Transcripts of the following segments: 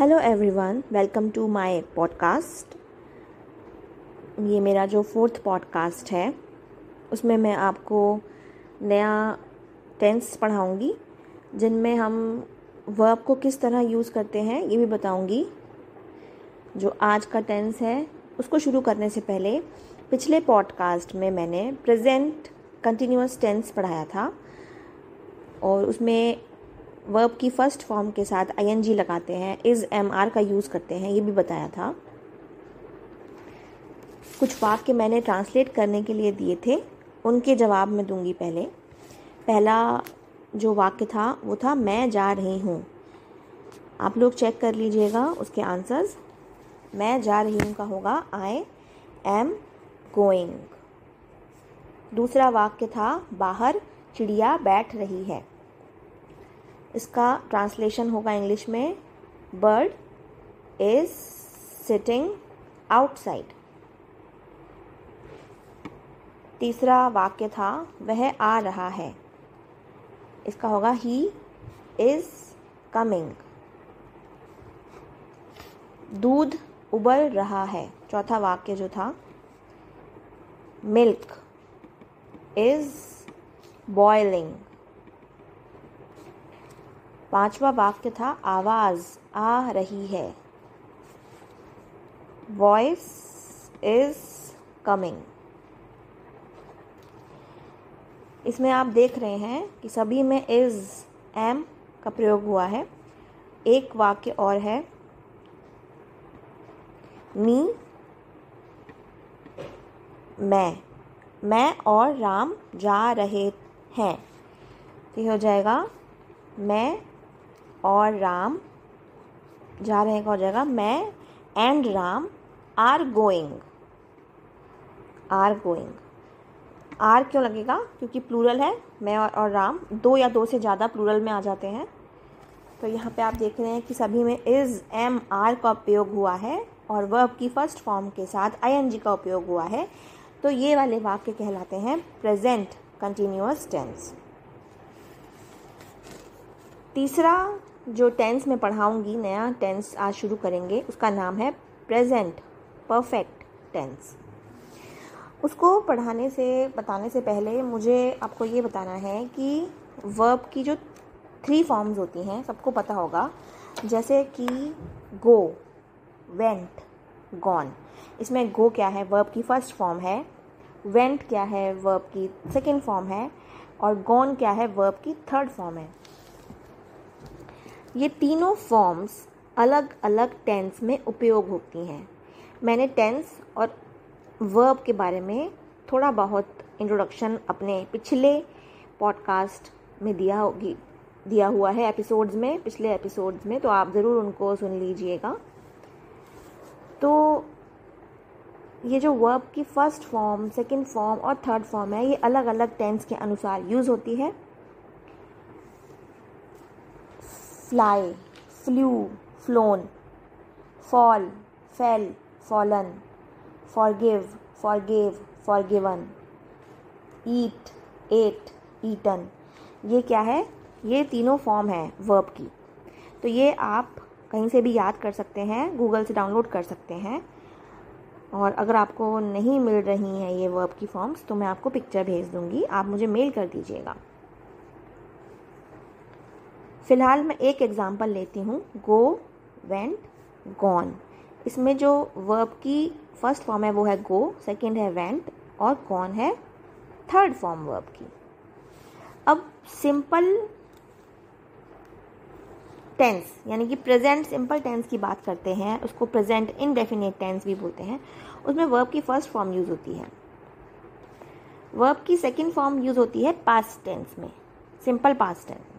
Hello everyone welcome to my podcast ये मेरा जो फोर्थ पॉडकास्ट है, उसमें मैं आपको नया टेंस पढ़ाऊँगी, जिनमें हम वर्ब को किस तरह यूज़ करते हैं, ये भी बताऊँगी। जो आज का टेंस है, उसको शुरू करने से पहले, पिछले पॉडकास्ट में मैंने प्रेजेंट कंटिन्यूस टेंस पढ़ाया था, और उसमें वर्ब की फ़र्स्ट फॉर्म के साथ आई लगाते हैं इज़ एम आर का यूज़ करते हैं, ये भी बताया था। कुछ वाक्य मैंने ट्रांसलेट करने के लिए दिए थे, उनके जवाब मैं दूँगी पहले। पहला जो वाक्य था, वो था, मैं जा रही हूँ। आप लोग चेक कर लीजिएगा उसके आंसर्स मैं जा रही हूँ का होगा आई एम गोइंग दूसरा वाक्य था, बाहर चिड़िया बैठ रही है। इसका ट्रांसलेशन होगा इंग्लिश में बर्ड इज़ सिटिंग आउटसाइड तीसरा वाक्य था, वह आ रहा है। इसका होगा ही इज़ कमिंग दूध उबल रहा है। चौथा वाक्य जो था मिल्क इज़ बॉइलिंग पांचवा वाक्य था, आवाज़ आ रही है। वॉइस इज़ कमिंग इसमें आप देख रहे हैं कि सभी में इज़ एम का प्रयोग हुआ है। एक वाक्य और है। मी, मैं मैं और राम जा रहे हैं। तो हो जाएगा। मैं और राम जा रहे हैं कौन जाएगा मैं and Ram are going are going are क्यों लगेगा? क्योंकि प्लूरल है मैं और, और राम दो या दो से ज़्यादा प्लूरल में आ जाते हैं। तो यहाँ पे आप देख रहे हैं कि सभी में इज़ एम आर का उपयोग हुआ है और वर्ब की फ़र्स्ट फॉर्म के साथ आई एन जी का उपयोग हुआ है। तो ये वाले वाक्य कहलाते हैं प्रेजेंट कंटिन्यूस टेंस तीसरा जो टेंस में पढ़ाऊँगी, नया टेंस आज शुरू करेंगे, उसका नाम है प्रेजेंट परफेक्ट टेंस उसको पढ़ाने से, बताने से पहले मुझे आपको ये बताना है कि वर्ब की जो थ्री फॉर्म्स होती हैं, सबको पता होगा, जैसे कि गो वेंट गॉन इसमें गो क्या है? वर्ब की फ़र्स्ट फॉर्म है वेंट क्या है? वर्ब की सेकेंड फॉर्म है, और गॉन क्या है? वर्ब की थर्ड फॉर्म है. ये तीनों फॉर्म्स अलग अलग टेंस में उपयोग होती हैं। मैंने टेंस और वर्ब के बारे में थोड़ा बहुत इंट्रोडक्शन अपने पिछले पॉडकास्ट में दिया होगी दिया हुआ है एपिसोड्स में, पिछले एपिसोड्स में तो आप ज़रूर उनको सुन लीजिएगा। तो ये जो वर्ब की फ़र्स्ट फॉर्म सेकंड फॉर्म और थर्ड फॉर्म है, ये अलग अलग टेंस के अनुसार यूज़ होती है। Fly, flew, flown, fall, fell, fallen, forgive, forgave, forgiven, eat, ate, eaten. ये क्या है? ये तीनों फॉर्म है वर्ब की। तो ये आप कहीं से भी याद कर सकते हैं गूगल से डाउनलोड कर सकते हैं। और अगर आपको नहीं मिल रही हैं ये वर्ब की फॉर्म्स तो मैं आपको पिक्चर भेज दूँगी। आप मुझे मेल कर दीजिएगा। फ़िलहाल मैं एक एग्ज़ाम्पल लेती हूँ. गो वेंट गॉन इसमें जो वर्ब की फ़र्स्ट फॉर्म है वो है गो सेकेंड है वेंट और गॉन है थर्ड फॉर्म वर्ब की. अब सिंपल टेंस यानी कि प्रेजेंट सिंपल टेंस की बात करते हैं. उसको प्रेजेंट इनडेफिनेट टेंस भी बोलते हैं. उसमें वर्ब की फ़र्स्ट फॉर्म यूज़ होती है. वर्ब की सेकेंड फॉर्म यूज़ होती है पास्ट टेंस में. सिंपल पास्ट टेंस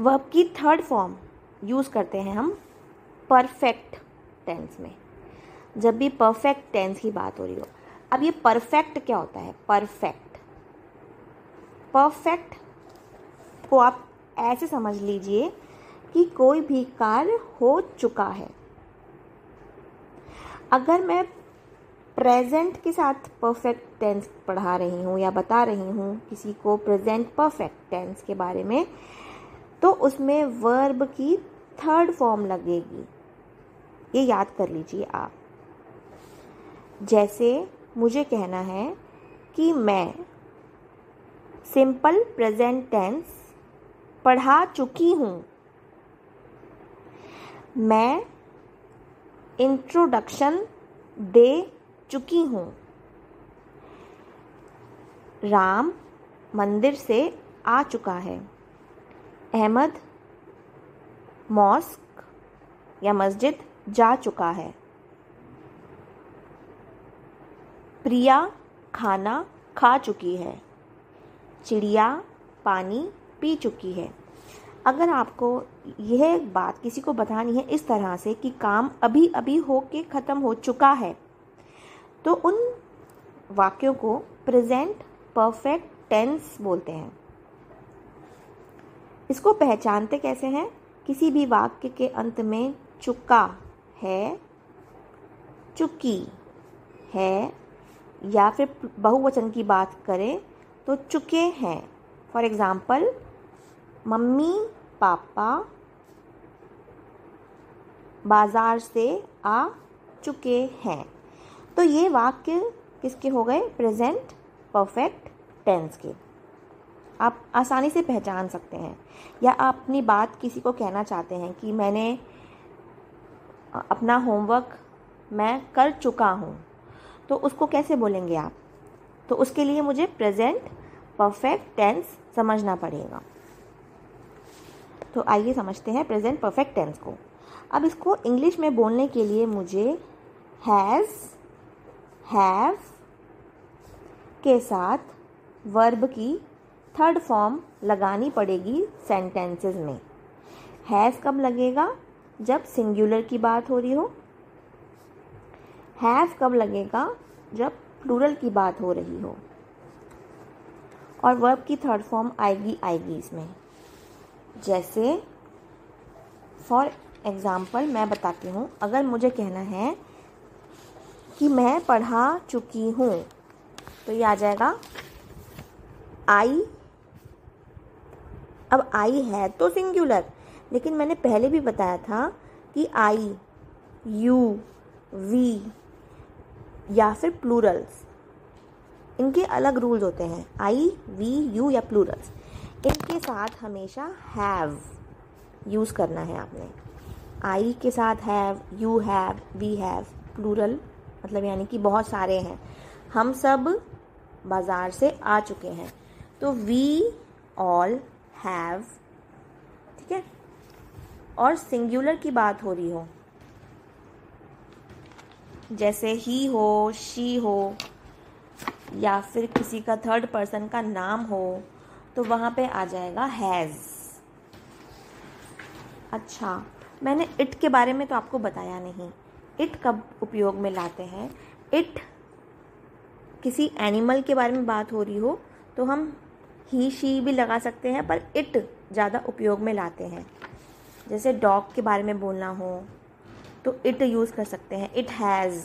वर्ब की थर्ड फॉर्म यूज़ करते हैं हम परफेक्ट टेंस में। जब भी परफेक्ट टेंस की बात हो रही हो। अब ये परफेक्ट क्या होता है? परफेक्ट परफेक्ट को आप ऐसे समझ लीजिए कि कोई भी कार्य हो चुका है। अगर मैं प्रेजेंट के साथ परफेक्ट टेंस पढ़ा रही हूँ या बता रही हूँ किसी को प्रेजेंट परफेक्ट टेंस के बारे में तो उसमें वर्ब की थर्ड फॉर्म लगेगी। ये याद कर लीजिए आप। जैसे मुझे कहना है कि मैं सिंपल प्रेजेंट टेंस पढ़ा चुकी हूँ। मैं इंट्रोडक्शन दे चुकी हूँ। राम मंदिर से आ चुका है। अहमद मॉस्क या मस्जिद जा चुका है। प्रिया खाना खा चुकी है। चिड़िया पानी पी चुकी है। अगर आपको यह बात किसी को बतानी है इस तरह से कि काम अभी अभी हो के ख़त्म हो चुका है तो उन वाक्यों को प्रेजेंट परफेक्ट टेंस बोलते हैं। इसको पहचानते कैसे हैं? किसी भी वाक्य के अंत में चुका है चुकी है, या फिर बहुवचन की बात करें तो चुके हैं। फॉर एग्ज़ाम्पल मम्मी, पापा, बाज़ार से आ चुके हैं। तो ये वाक्य किसके हो गए? प्रेजेंट परफेक्ट टेंस के। आप आसानी से पहचान सकते हैं, या आप अपनी बात किसी को कहना चाहते हैं कि मैंने अपना होमवर्क मैं कर चुका हूँ तो उसको कैसे बोलेंगे आप? तो उसके लिए मुझे प्रेजेंट परफेक्ट टेंस समझना पड़ेगा। तो आइए समझते हैं प्रेजेंट परफेक्ट टेंस को। अब इसको इंग्लिश में बोलने के लिए मुझे हैज़ हैव के साथ वर्ब की थर्ड फॉर्म लगानी पड़ेगी सेंटेंसेस में। हैज़ कब लगेगा? जब सिंगुलर की बात हो रही हो। हैव कब लगेगा? जब प्लूरल की बात हो रही हो। और वर्ब की थर्ड फॉर्म आएगी आएगी इसमें। जैसे फॉर एग्ज़ाम्पल मैं बताती हूँ। अगर मुझे कहना है कि मैं पढ़ा चुकी हूँ तो ये आ जाएगा आई अब आई है तो सिंगुलर लेकिन मैंने पहले भी बताया था कि आई यू वी या फिर प्लूरल्स इनके अलग रूल्स होते हैं. आई वी यू या प्लूरल्स इनके साथ हमेशा हैव यूज़ करना है आपने. आई के साथ have you have we have plural मतलब यानी कि बहुत सारे हैं. हम सब बाज़ार से आ चुके हैं. तो वी ऑल हैव ठीक है? और सिंगुलर की बात हो रही हो। जैसे ही हो शी हो, या फिर किसी का थर्ड पर्सन का नाम हो तो वहाँ पे आ जाएगा हैज़ अच्छा मैंने इट के बारे में तो आपको बताया नहीं। इट कब उपयोग में लाते हैं? इट किसी एनिमल के बारे में बात हो रही हो तो हम ही शी भी लगा सकते हैं, पर इट ज़्यादा उपयोग में लाते हैं। जैसे डॉग के बारे में बोलना हो तो इट यूज़ कर सकते हैं। इट हैज़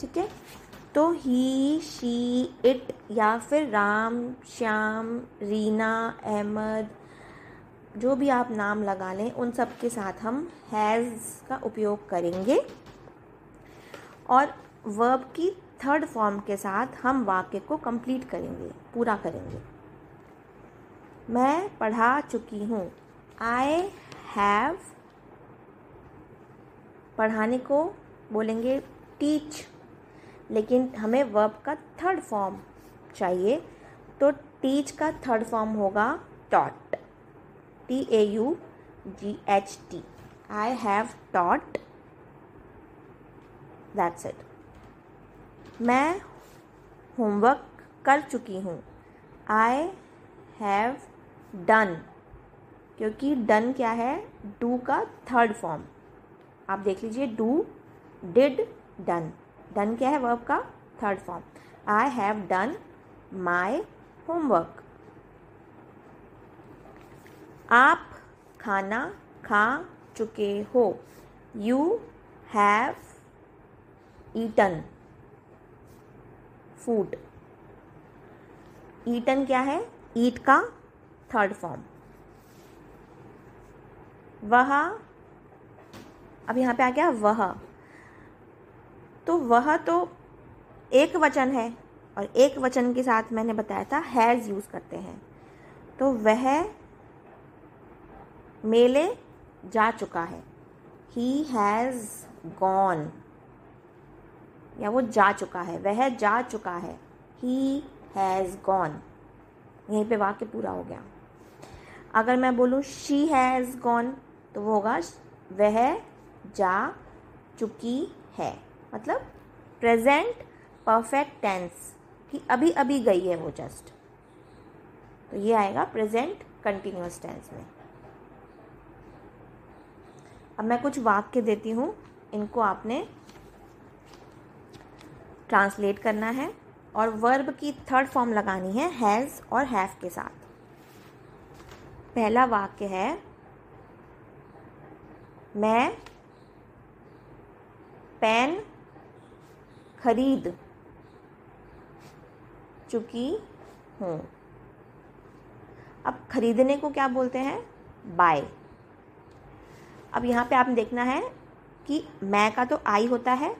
ठीक है? तो ही शी इट या फिर राम, श्याम, रीना, अहमद, जो भी आप नाम लगा लें, उन सब के साथ हम हैज़ का उपयोग करेंगे। और वर्ब की थर्ड फॉर्म के साथ हम वाक्य को कंप्लीट करेंगे, पूरा करेंगे। मैं पढ़ा चुकी हूँ। आई हैव पढ़ाने को बोलेंगे टीच लेकिन हमें वर्ब का थर्ड फॉर्म चाहिए। तो टीच का थर्ड फॉर्म होगा taught T A U G H T I have taught that's it मैं होमवर्क कर चुकी हूँ। आई हैव डन क्योंकि डन क्या है? डू का थर्ड फॉर्म आप देख लीजिए डू डिड डन डन क्या है वर्ब का? Third form I have done my homework आप खाना खा चुके हो। You have eaten food eaten क्या है? ईट का थर्ड फॉर्म वह, अब यहाँ पे आ गया वह. तो वह तो एक वचन है और एक वचन के साथ मैंने बताया था हैज़ यूज़ करते हैं. तो वह मेले जा चुका है. ही हैज़ गॉन या वो जा चुका है, वह जा चुका है। ही हैज़ गॉन यहीं पे वाक्य पूरा हो गया। अगर मैं बोलूँ शी हैज़ गॉन तो वो होगा, वह जा चुकी है। मतलब प्रेजेंट परफेक्ट टेंस कि अभी अभी गई है वो जस्ट तो ये आएगा प्रेजेंट कंटिन्यूस टेंस में। अब मैं कुछ वाक्य देती हूँ, इनको आपने ट्रांसलेट करना है और वर्ब की थर्ड फॉर्म लगानी है हैज़ और हैव के साथ। पहला वाक्य है, मैं पेन खरीद चुकी हूँ। अब खरीदने को क्या बोलते हैं? बाय अब यहाँ पे आपने देखना है कि मैं का तो आई होता है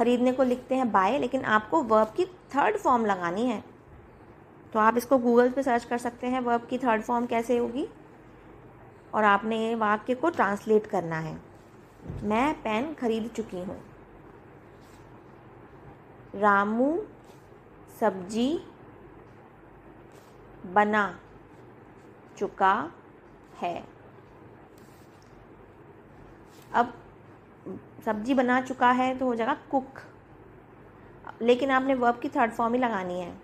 खरीदने को लिखते हैं बाय लेकिन आपको वर्ब की थर्ड फॉर्म लगानी है। तो आप इसको गूगल पे सर्च कर सकते हैं वर्ब की थर्ड फॉर्म कैसे होगी? और आपने ये वाक्य को ट्रांसलेट करना है। मैं पेन खरीद चुकी हूँ। रामू सब्ज़ी बना चुका है। अब सब्ज़ी बना चुका है तो हो जाएगा कुक। लेकिन आपने वर्ब की थर्ड फॉर्म ही लगानी है।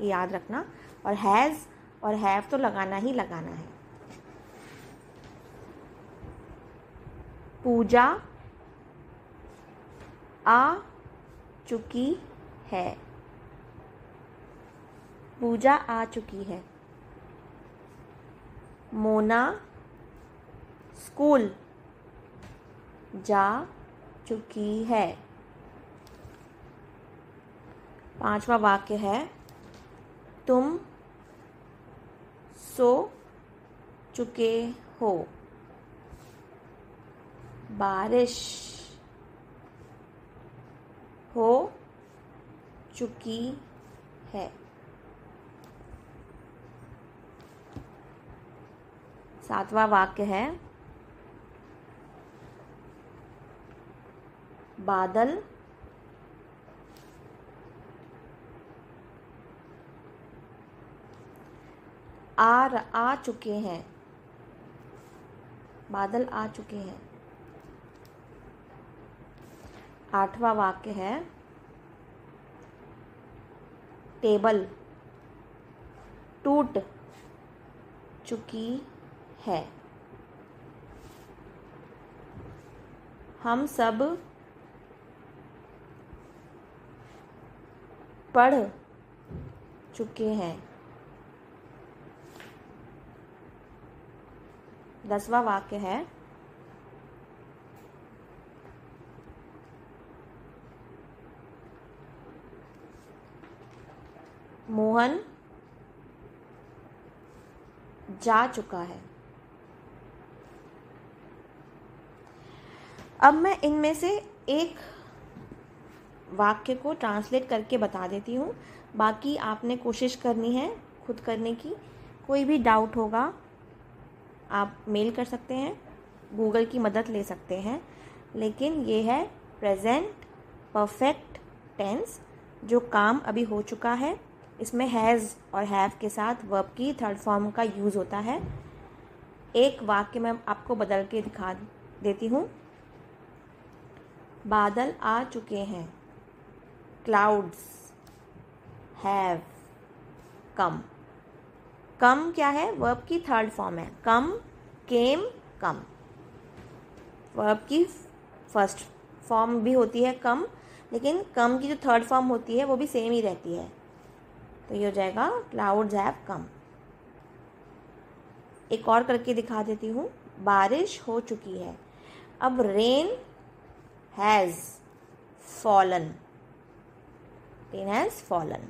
याद रखना। और हैज़ और हैव तो लगाना ही लगाना है। पूजा आ चुकी है। पूजा आ चुकी है। मोना, स्कूल। जा चुकी है। पांचवा वाक्य है, तुम सो चुके हो। बारिश हो चुकी है। सातवां वाक्य है बादल। आ आ चुके हैं। बादल आ चुके हैं। आठवां वाक्य है। टेबल टूट चुकी है। हम सब पढ़ चुके हैं। दसवा वाक्य है। मोहन जा चुका है। अब मैं इनमें से एक वाक्य को ट्रांसलेट करके बता देती हूँ। बाकी आपने कोशिश करनी है खुद करने की। कोई भी डाउट होगा, आप मेल कर सकते हैं गूगल की मदद ले सकते हैं। लेकिन ये है प्रेजेंट परफेक्ट टेंस जो काम अभी हो चुका है। इसमें हैज़ और हैव के साथ वर्ब की थर्ड फॉर्म का यूज़ होता है। एक वाक्य मैं आपको बदल के दिखा देती हूँ। बादल आ चुके हैं। क्लाउड्स हैव कम कम क्या है? वर्ब की थर्ड फॉर्म है. कम केम कम वर्ब की फ़र्स्ट फॉर्म भी होती है कम लेकिन कम की जो थर्ड फॉर्म होती है, वो भी सेम ही रहती है. तो ये हो जाएगा क्लाउड्स हैव कम एक और करके दिखा देती हूँ. बारिश हो चुकी है. अब rain has fallen rain has fallen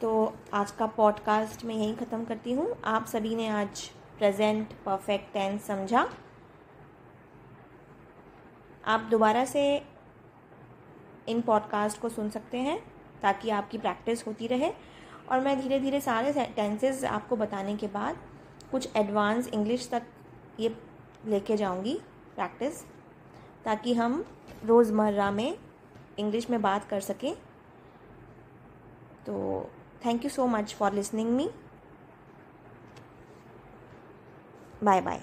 तो आज का पॉडकास्ट मैं यहीं ख़त्म करती हूँ। आप सभी ने आज प्रेजेंट परफेक्ट टेंस समझा। आप दोबारा से इन पॉडकास्ट को सुन सकते हैं ताकि आपकी प्रैक्टिस होती रहे। और मैं धीरे धीरे सारे टेंसेस आपको बताने के बाद कुछ एडवांस इंग्लिश तक ये लेके जाऊँगी प्रैक्टिस ताकि हम रोज़मर्रा में इंग्लिश में बात कर सकें। तो thank you so much for listening me bye bye